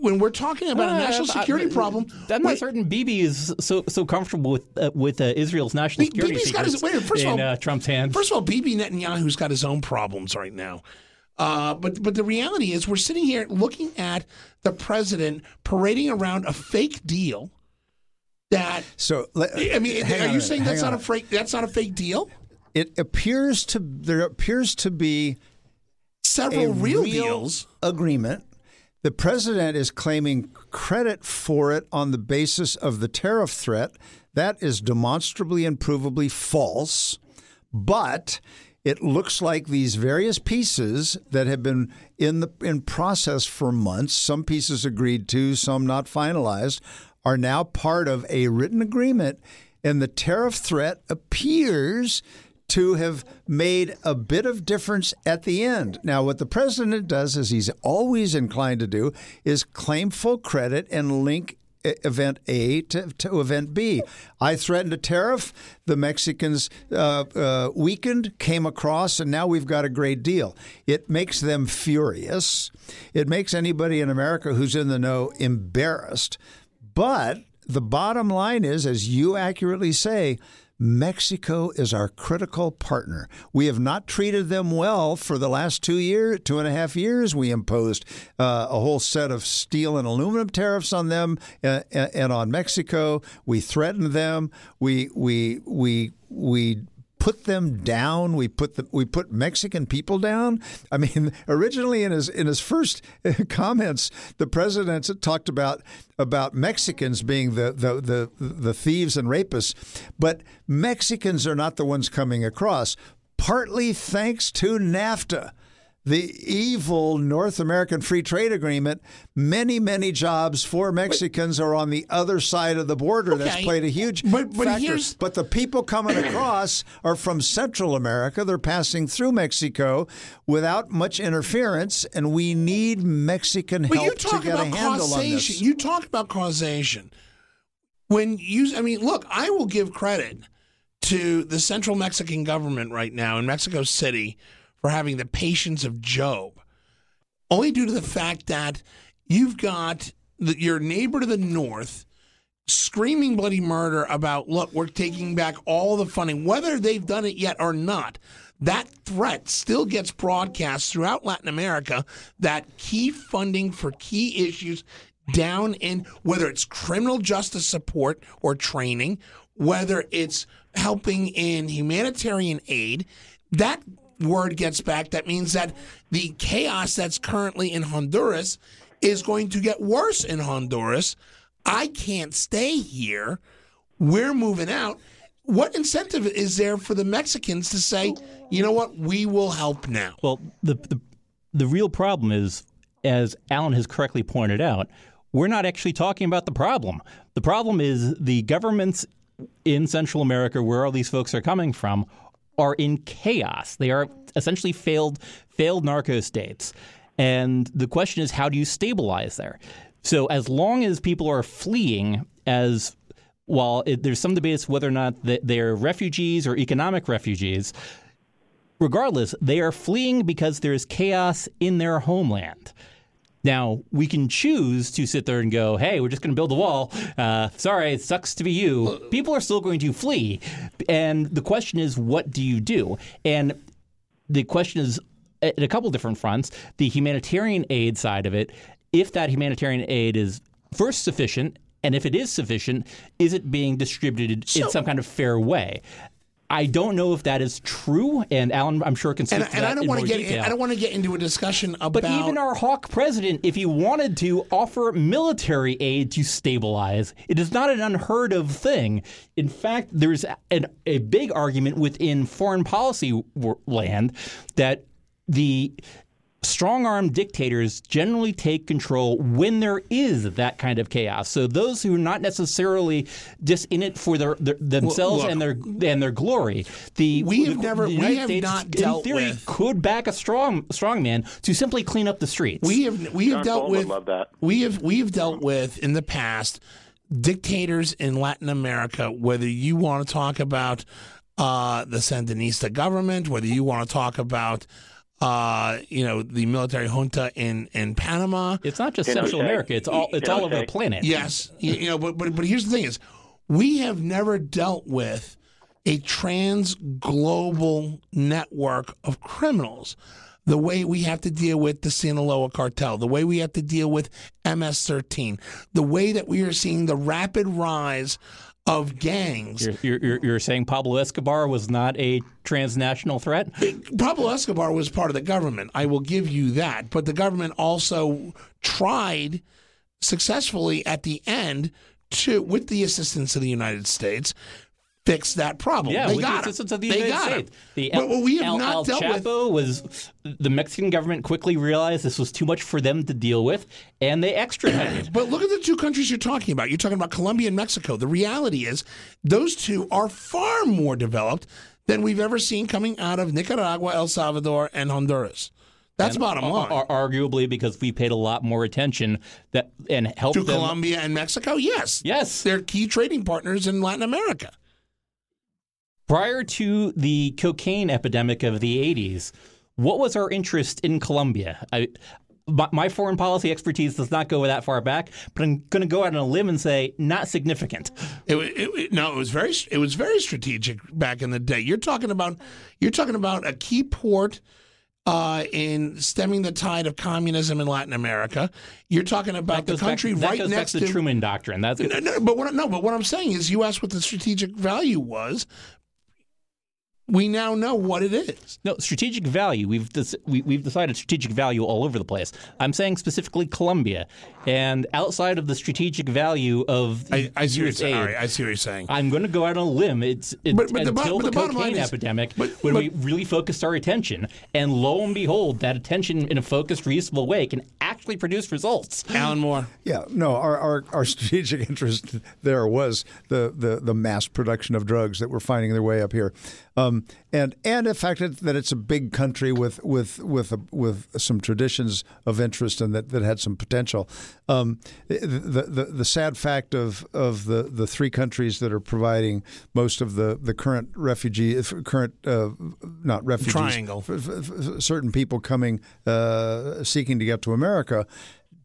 when we're talking about a national Uh, security I- problem, I'm not wait, certain Bibi is so so comfortable with uh, with uh, Israel's national Bi- security Bibi's got his- wait, first of all- uh, Trump's hands. First of all, Bibi Netanyahu's got his own problems right now. Uh, but but the reality is, we're sitting here looking at the president parading around a fake deal. That So let- I mean, are you a saying that's not on a fake? That's not a fake deal. It appears to there appears to be Several a real, deals. agreement. The president is claiming credit for it on the basis of the tariff threat. That is demonstrably and provably false. But it looks like these various pieces that have been in the in process for months, some pieces agreed to, some not finalized, are now part of a written agreement. And the tariff threat appears to have made a bit of difference at the end. Now, what the president does, as he's always inclined to do, is claim full credit and link e- event A to, to event B. I threatened a tariff. The Mexicans uh, uh, weakened, came across, and now we've got a great deal. It makes them furious. It makes anybody in America who's in the know embarrassed. But the bottom line is, as you accurately say, Mexico is our critical partner. We have not treated them well for the last two years, two and a half years. We imposed uh, a whole set of steel and aluminum tariffs on them uh, and on Mexico. We threatened them. We we we we put them down. We put the, we put Mexican people down. I mean, (laughs) originally in his in his first (laughs) comments, the president talked about about Mexicans being the the the, the thieves and rapists, but Mexicans are not the ones coming across. Partly thanks to NAFTA the evil North American Free Trade Agreement, many, many jobs for Mexicans are on the other side of the border. That's played a huge But- but factor. here's- But the people coming across are from Central America. They're passing through Mexico without much interference, and we need Mexican But you help to get a handle on causation. this. You talk about causation. When you, I mean, look, I will give credit to the central Mexican government right now in Mexico City for having the patience of Job, only due to the fact that you've got the, your neighbor to the north screaming bloody murder about, look, we're taking back all the funding, whether they've done it yet or not. That threat still gets broadcast throughout Latin America that key funding for key issues down in whether it's criminal justice support or training, whether it's helping in humanitarian aid, that word gets back. That means that the chaos that's currently in Honduras is going to get worse in Honduras. I can't stay here. We're moving out. What incentive is there for the Mexicans to say, you know what, we will help now? Well, the, the the real problem is, as Alan has correctly pointed out, we're not actually talking about the problem. The problem is the governments in Central America, where all these folks are coming from, are in chaos. They are essentially failed failed narco states. And the question is, how do you stabilize there? So as long as people are fleeing, as while it, there's some debate as to whether or not they're refugees or economic refugees, regardless, they are fleeing because there's chaos in their homeland. Now, we can choose to sit there and go, hey, we're just going to build a wall. Uh, sorry, it sucks to be you. People are still going to flee. And the question is, what do you do? And the question is, at a couple different fronts, the humanitarian aid side of it, if that humanitarian aid is first sufficient, and if it is sufficient, is it being distributed in some kind of fair way? I don't know if that is true, and Alan, I'm sure can speak And, to and that I don't want to get detail. I don't want to get into a discussion about But even our hawk president, if he wanted to offer military aid to stabilize, it is not an unheard of thing. In fact, there's an, a big argument within foreign policy land that the strong arm dictators generally take control when there is that kind of chaos. So those who are not necessarily just in it for their, their themselves look, and their and their glory, the We have the- never- the we United have States, not in dealt theory, with- could back a strong strong man to simply clean up the streets. we have we have John dealt Bolton with love that. we have we have dealt with in the past dictators in Latin America. Whether you want to talk about uh, the Sandinista government, whether you want to talk about uh, you know the military junta in in Panama, It's not just Central America. It's all it's all over the planet. Yes, you, you know, but, but but here's the thing: is we have never dealt with a trans global network of criminals. The way we have to deal with the Sinaloa cartel, the way we have to deal with MS-13, the way that we are seeing the rapid rise of gangs. You're, you're, you're- saying Pablo Escobar was not a transnational threat? Pablo Escobar was part of the government. I will give you that. But the government also tried successfully at the end to, with the assistance of the United States, fix that problem. Yeah, they with got the assistance of the they United got States. him. The but what we have El, not El dealt with. Chapo was the Mexican government quickly realized this was too much for them to deal with, and they extradited. But look at the two countries you're talking about. You're talking about Colombia and Mexico. The reality is, those two are far more developed than we've ever seen coming out of Nicaragua, El Salvador, and Honduras. That's bottom line. Ar- arguably because we paid a lot more attention that and helped to them. Colombia and Mexico, yes. Yes. They're key trading partners in Latin America. Prior to the cocaine epidemic of the 80s, what was our interest in Colombia? I, my, foreign policy expertise does not go that far back, but I'm going to go out on a limb and say not significant. It, it, it- no, it was very it was very strategic back in the day. You're talking about you're talking about a key port uh, in stemming the tide of communism in Latin America. You're talking about the back- country that right next back to the to Truman Doctrine. That's No, no, but what, no, but what I'm saying is, you asked what the strategic value was. We now know what it is. No, strategic value. We've des- we, we've decided strategic value all over the place. I'm saying specifically Colombia, and outside of the strategic value of I, I see what you're saying. aid, All right, I see what you're saying. I'm going to go out on a limb. It's, it's But- but the bo- until but the, the bottom line cocaine is- epidemic but- when but- we really focused our attention, and lo and behold, that attention in a focused, reasonable way can actually produce results. Alan Moore. Yeah, no, our, our, our strategic (laughs) interest there was the, the, the mass production of drugs that were finding their way up here. Um, and and the fact that, that it's a big country with with with a, with some traditions of interest and that, that had some potential. Um, the, the the sad fact of of the, the three countries that are providing most of the, the current refugee current uh, not refugees Triangle. f- f- certain people coming uh, seeking to get to America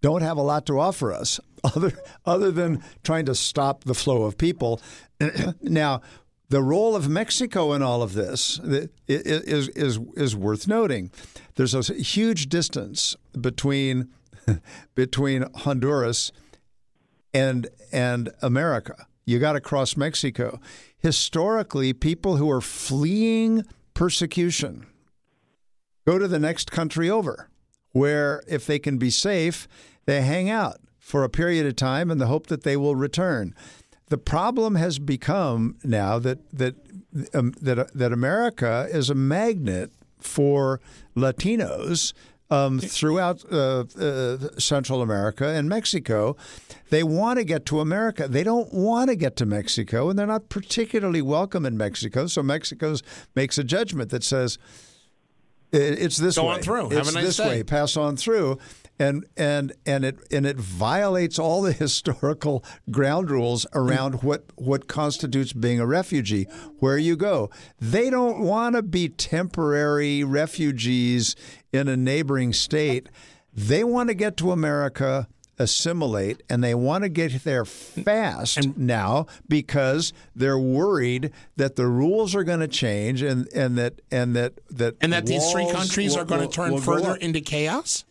don't have a lot to offer us (laughs) other other than trying to stop the flow of people. (clears throat) now, the role of Mexico in all of this is is is worth noting. There's a huge distance between (laughs) between Honduras and and America. You got to cross Mexico. Historically, people who are fleeing persecution go to the next country over, where if they can be safe, they hang out for a period of time in the hope that they will return. The problem has become now that that um, that that America is a magnet for Latinos um, throughout uh, uh, Central America and Mexico. They want to get to America. They don't want to get to Mexico, and they're not particularly welcome in Mexico. So Mexico makes a judgment that says it's this Go way. on through. Have It's a nice this day. way. Pass on through. And and and it and it violates all the (laughs) historical ground rules around what what constitutes being a refugee. Where you go, they don't want to be temporary refugees in a neighboring state. They want to get to America assimilate and they want to get there fast now because they're worried that the rules are going to change and, and that and that that And that these three countries will- are going to turn further into chaos?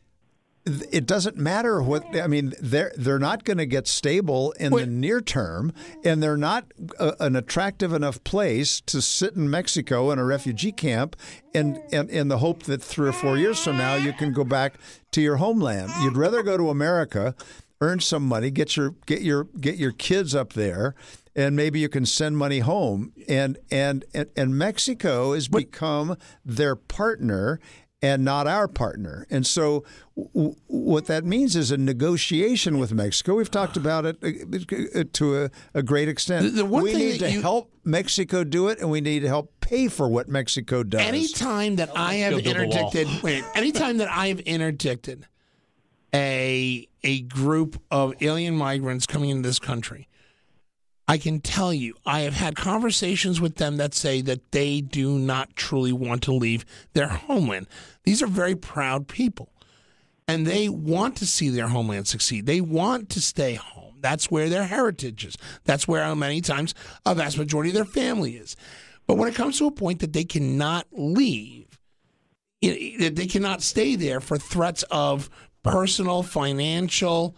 It doesn't matter what I mean. They're they're not going to get stable in the near term, and they're not a, an attractive enough place to sit in Mexico in a refugee camp, and, and in the hope that three or four years from now you can go back to your homeland. You'd rather go to America, earn some money, get your get your get your kids up there. And maybe you can send money home, and and and, and Mexico has become their partner, and not our partner. And so, w- what that means is a negotiation with Mexico. We've talked about it uh, to a, a great extent. The- the one we thing need to you- help Mexico do it, and we need to help pay for what Mexico does. Anytime that I have Go build a wall. interdicted, wait, anytime that I have interdicted a a group of alien migrants coming into this country, I can tell you I have had conversations with them that say that they do not truly want to leave their homeland. These are very proud people. And they want to see their homeland succeed. They want to stay home. That's where their heritage is. That's where many times a vast majority of their family is. But when it comes to a point that they cannot leave, that they cannot stay there for threats of personal, financial,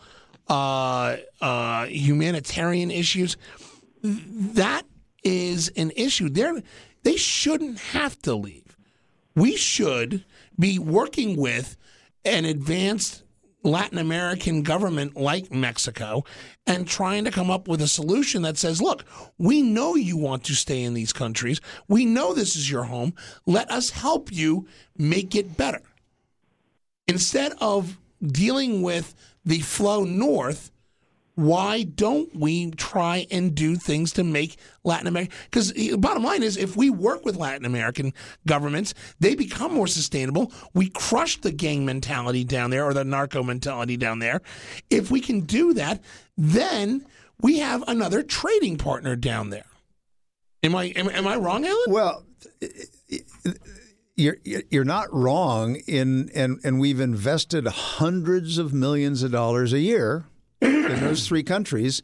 uh, uh, humanitarian issues. That is an issue. They're, they shouldn't have to leave. We should be working with an advanced Latin American government like Mexico and trying to come up with a solution that says, look, we know you want to stay in these countries. We know this is your home. Let us help you make it better. Instead of dealing with the flow north, why don't we try and do things to make Latin America? Because the eh, bottom line is, if we work with Latin American governments, they become more sustainable. We crush the gang mentality down there or the narco mentality down there. If we can do that, then we have another trading partner down there. Am I am, am I wrong, Alan? Well, you're you're not wrong in and and we've invested hundreds of millions of dollars a year in those three countries.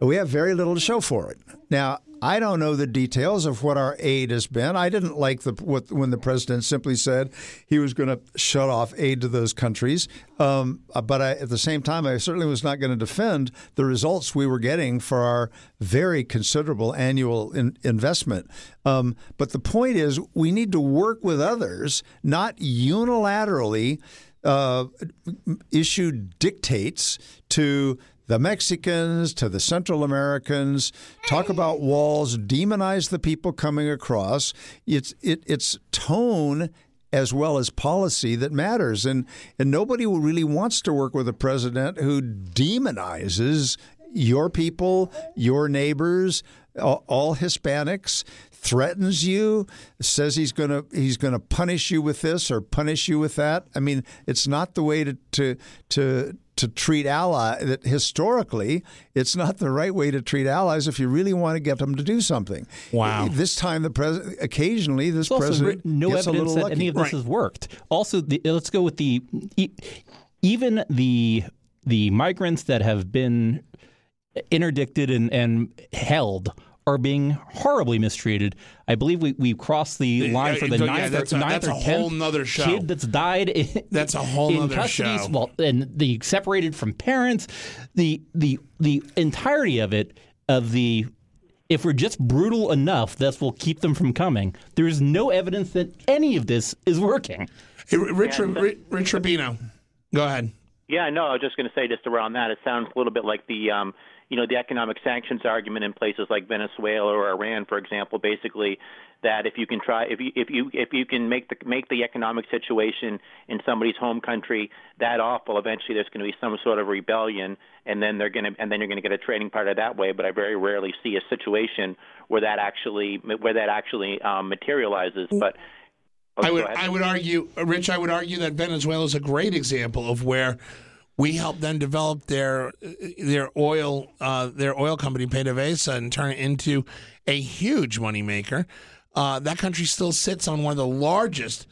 We have very little to show for it. Now, I don't know the details of what our aid has been. I didn't like the what, when the president simply said he was going to shut off aid to those countries. Um, but I, at the same time, I certainly was not going to defend the results we were getting for our very considerable annual in, investment. Um, but the point is, we need to work with others, not unilaterally uh, issue dictates to the Mexicans, to the Central Americans, talk about walls, demonize the people coming across. It's it, it's tone as well as policy that matters, and and nobody really wants to work with a president who demonizes your people, your neighbors, all, all Hispanics threatens you, says he's going to he's going to punish you with this or punish you with that. I mean, it's not the way to to to to treat ally that historically it's not the right way to treat allies if you really want to get them to do something. Wow. This time the president occasionally this also president no gets a evidence little that lucky. any of this Right. has worked. Also, the, let's go with the e- even the the migrants that have been interdicted and, and held are being horribly mistreated. I believe we, we crossed the line for the yeah, ninth, that's or, a- ninth that's or a whole tenth nother show. kid that's died. In, That's a whole in nother custody. show. Well, and the separated from parents, the the the entirety of it of the. If we're just brutal enough, this will keep them from coming. There is no evidence that any of this is working. Hey, Rich, Rich, Rich Rubino, go ahead. Yeah, no, I was just going to say just around that, it sounds a little bit like the, um, you know, the economic sanctions argument in places like Venezuela or Iran, for example. Basically, that if you can try, if you if you if you can make the make the economic situation in somebody's home country that awful, eventually there's going to be some sort of rebellion, and then they're going to and then you're going to get a trading partner that way. But I very rarely see a situation where that actually where that actually um, materializes. But Oh, I would. I would argue, Rich. I would argue that Venezuela is a great example of where we helped them develop their their oil uh, their oil company PDVSA and turn it into a huge moneymaker. Uh, that country still sits on one of the largest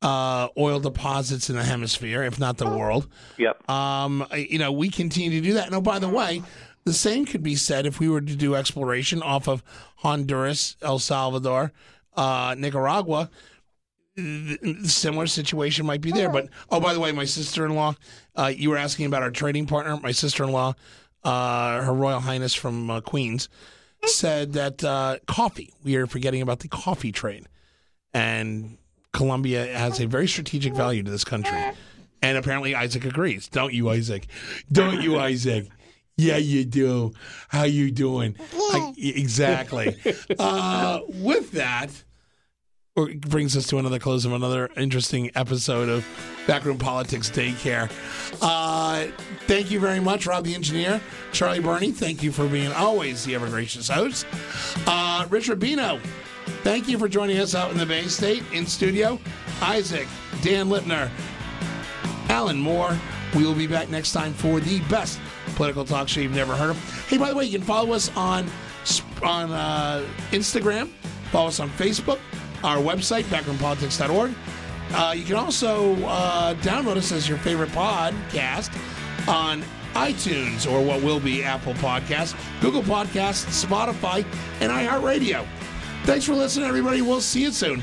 uh, oil deposits in the hemisphere, if not the world. Yep. Um, you know, we continue to do that. And oh, by the way, the same could be said if we were to do exploration off of Honduras, El Salvador, uh, Nicaragua. Similar situation might be there. But oh, by the way, my sister in law, uh, you were asking about our trading partner. My sister in law, uh, Her Royal Highness from uh, Queens, said that uh, coffee, we are forgetting about the coffee trade. And Colombia has a very strategic value to this country. And apparently Isaac agrees. Don't you, Isaac? Don't you, Isaac? Yeah, you do. How you doing? I- exactly. (laughs) uh, with that, brings us to another close of another interesting episode of Backroom Politics Daycare. Uh, thank you very much, Rob the engineer, Charlie Burney. Thank you for being always the ever gracious host. Uh, Rich Rubino, thank you for joining us out in the Bay State in studio. Isaac, Dan Lipner, Alan Moore. We will be back next time for the best political talk show you've never heard of. Hey, by the way, you can follow us on on uh, Instagram, follow us on Facebook, our website, backroompolitics.org. Uh, you can also uh, download us as your favorite podcast on iTunes or what will be Apple Podcasts, Google Podcasts, Spotify, and iHeartRadio. Thanks for listening, everybody. We'll see you soon.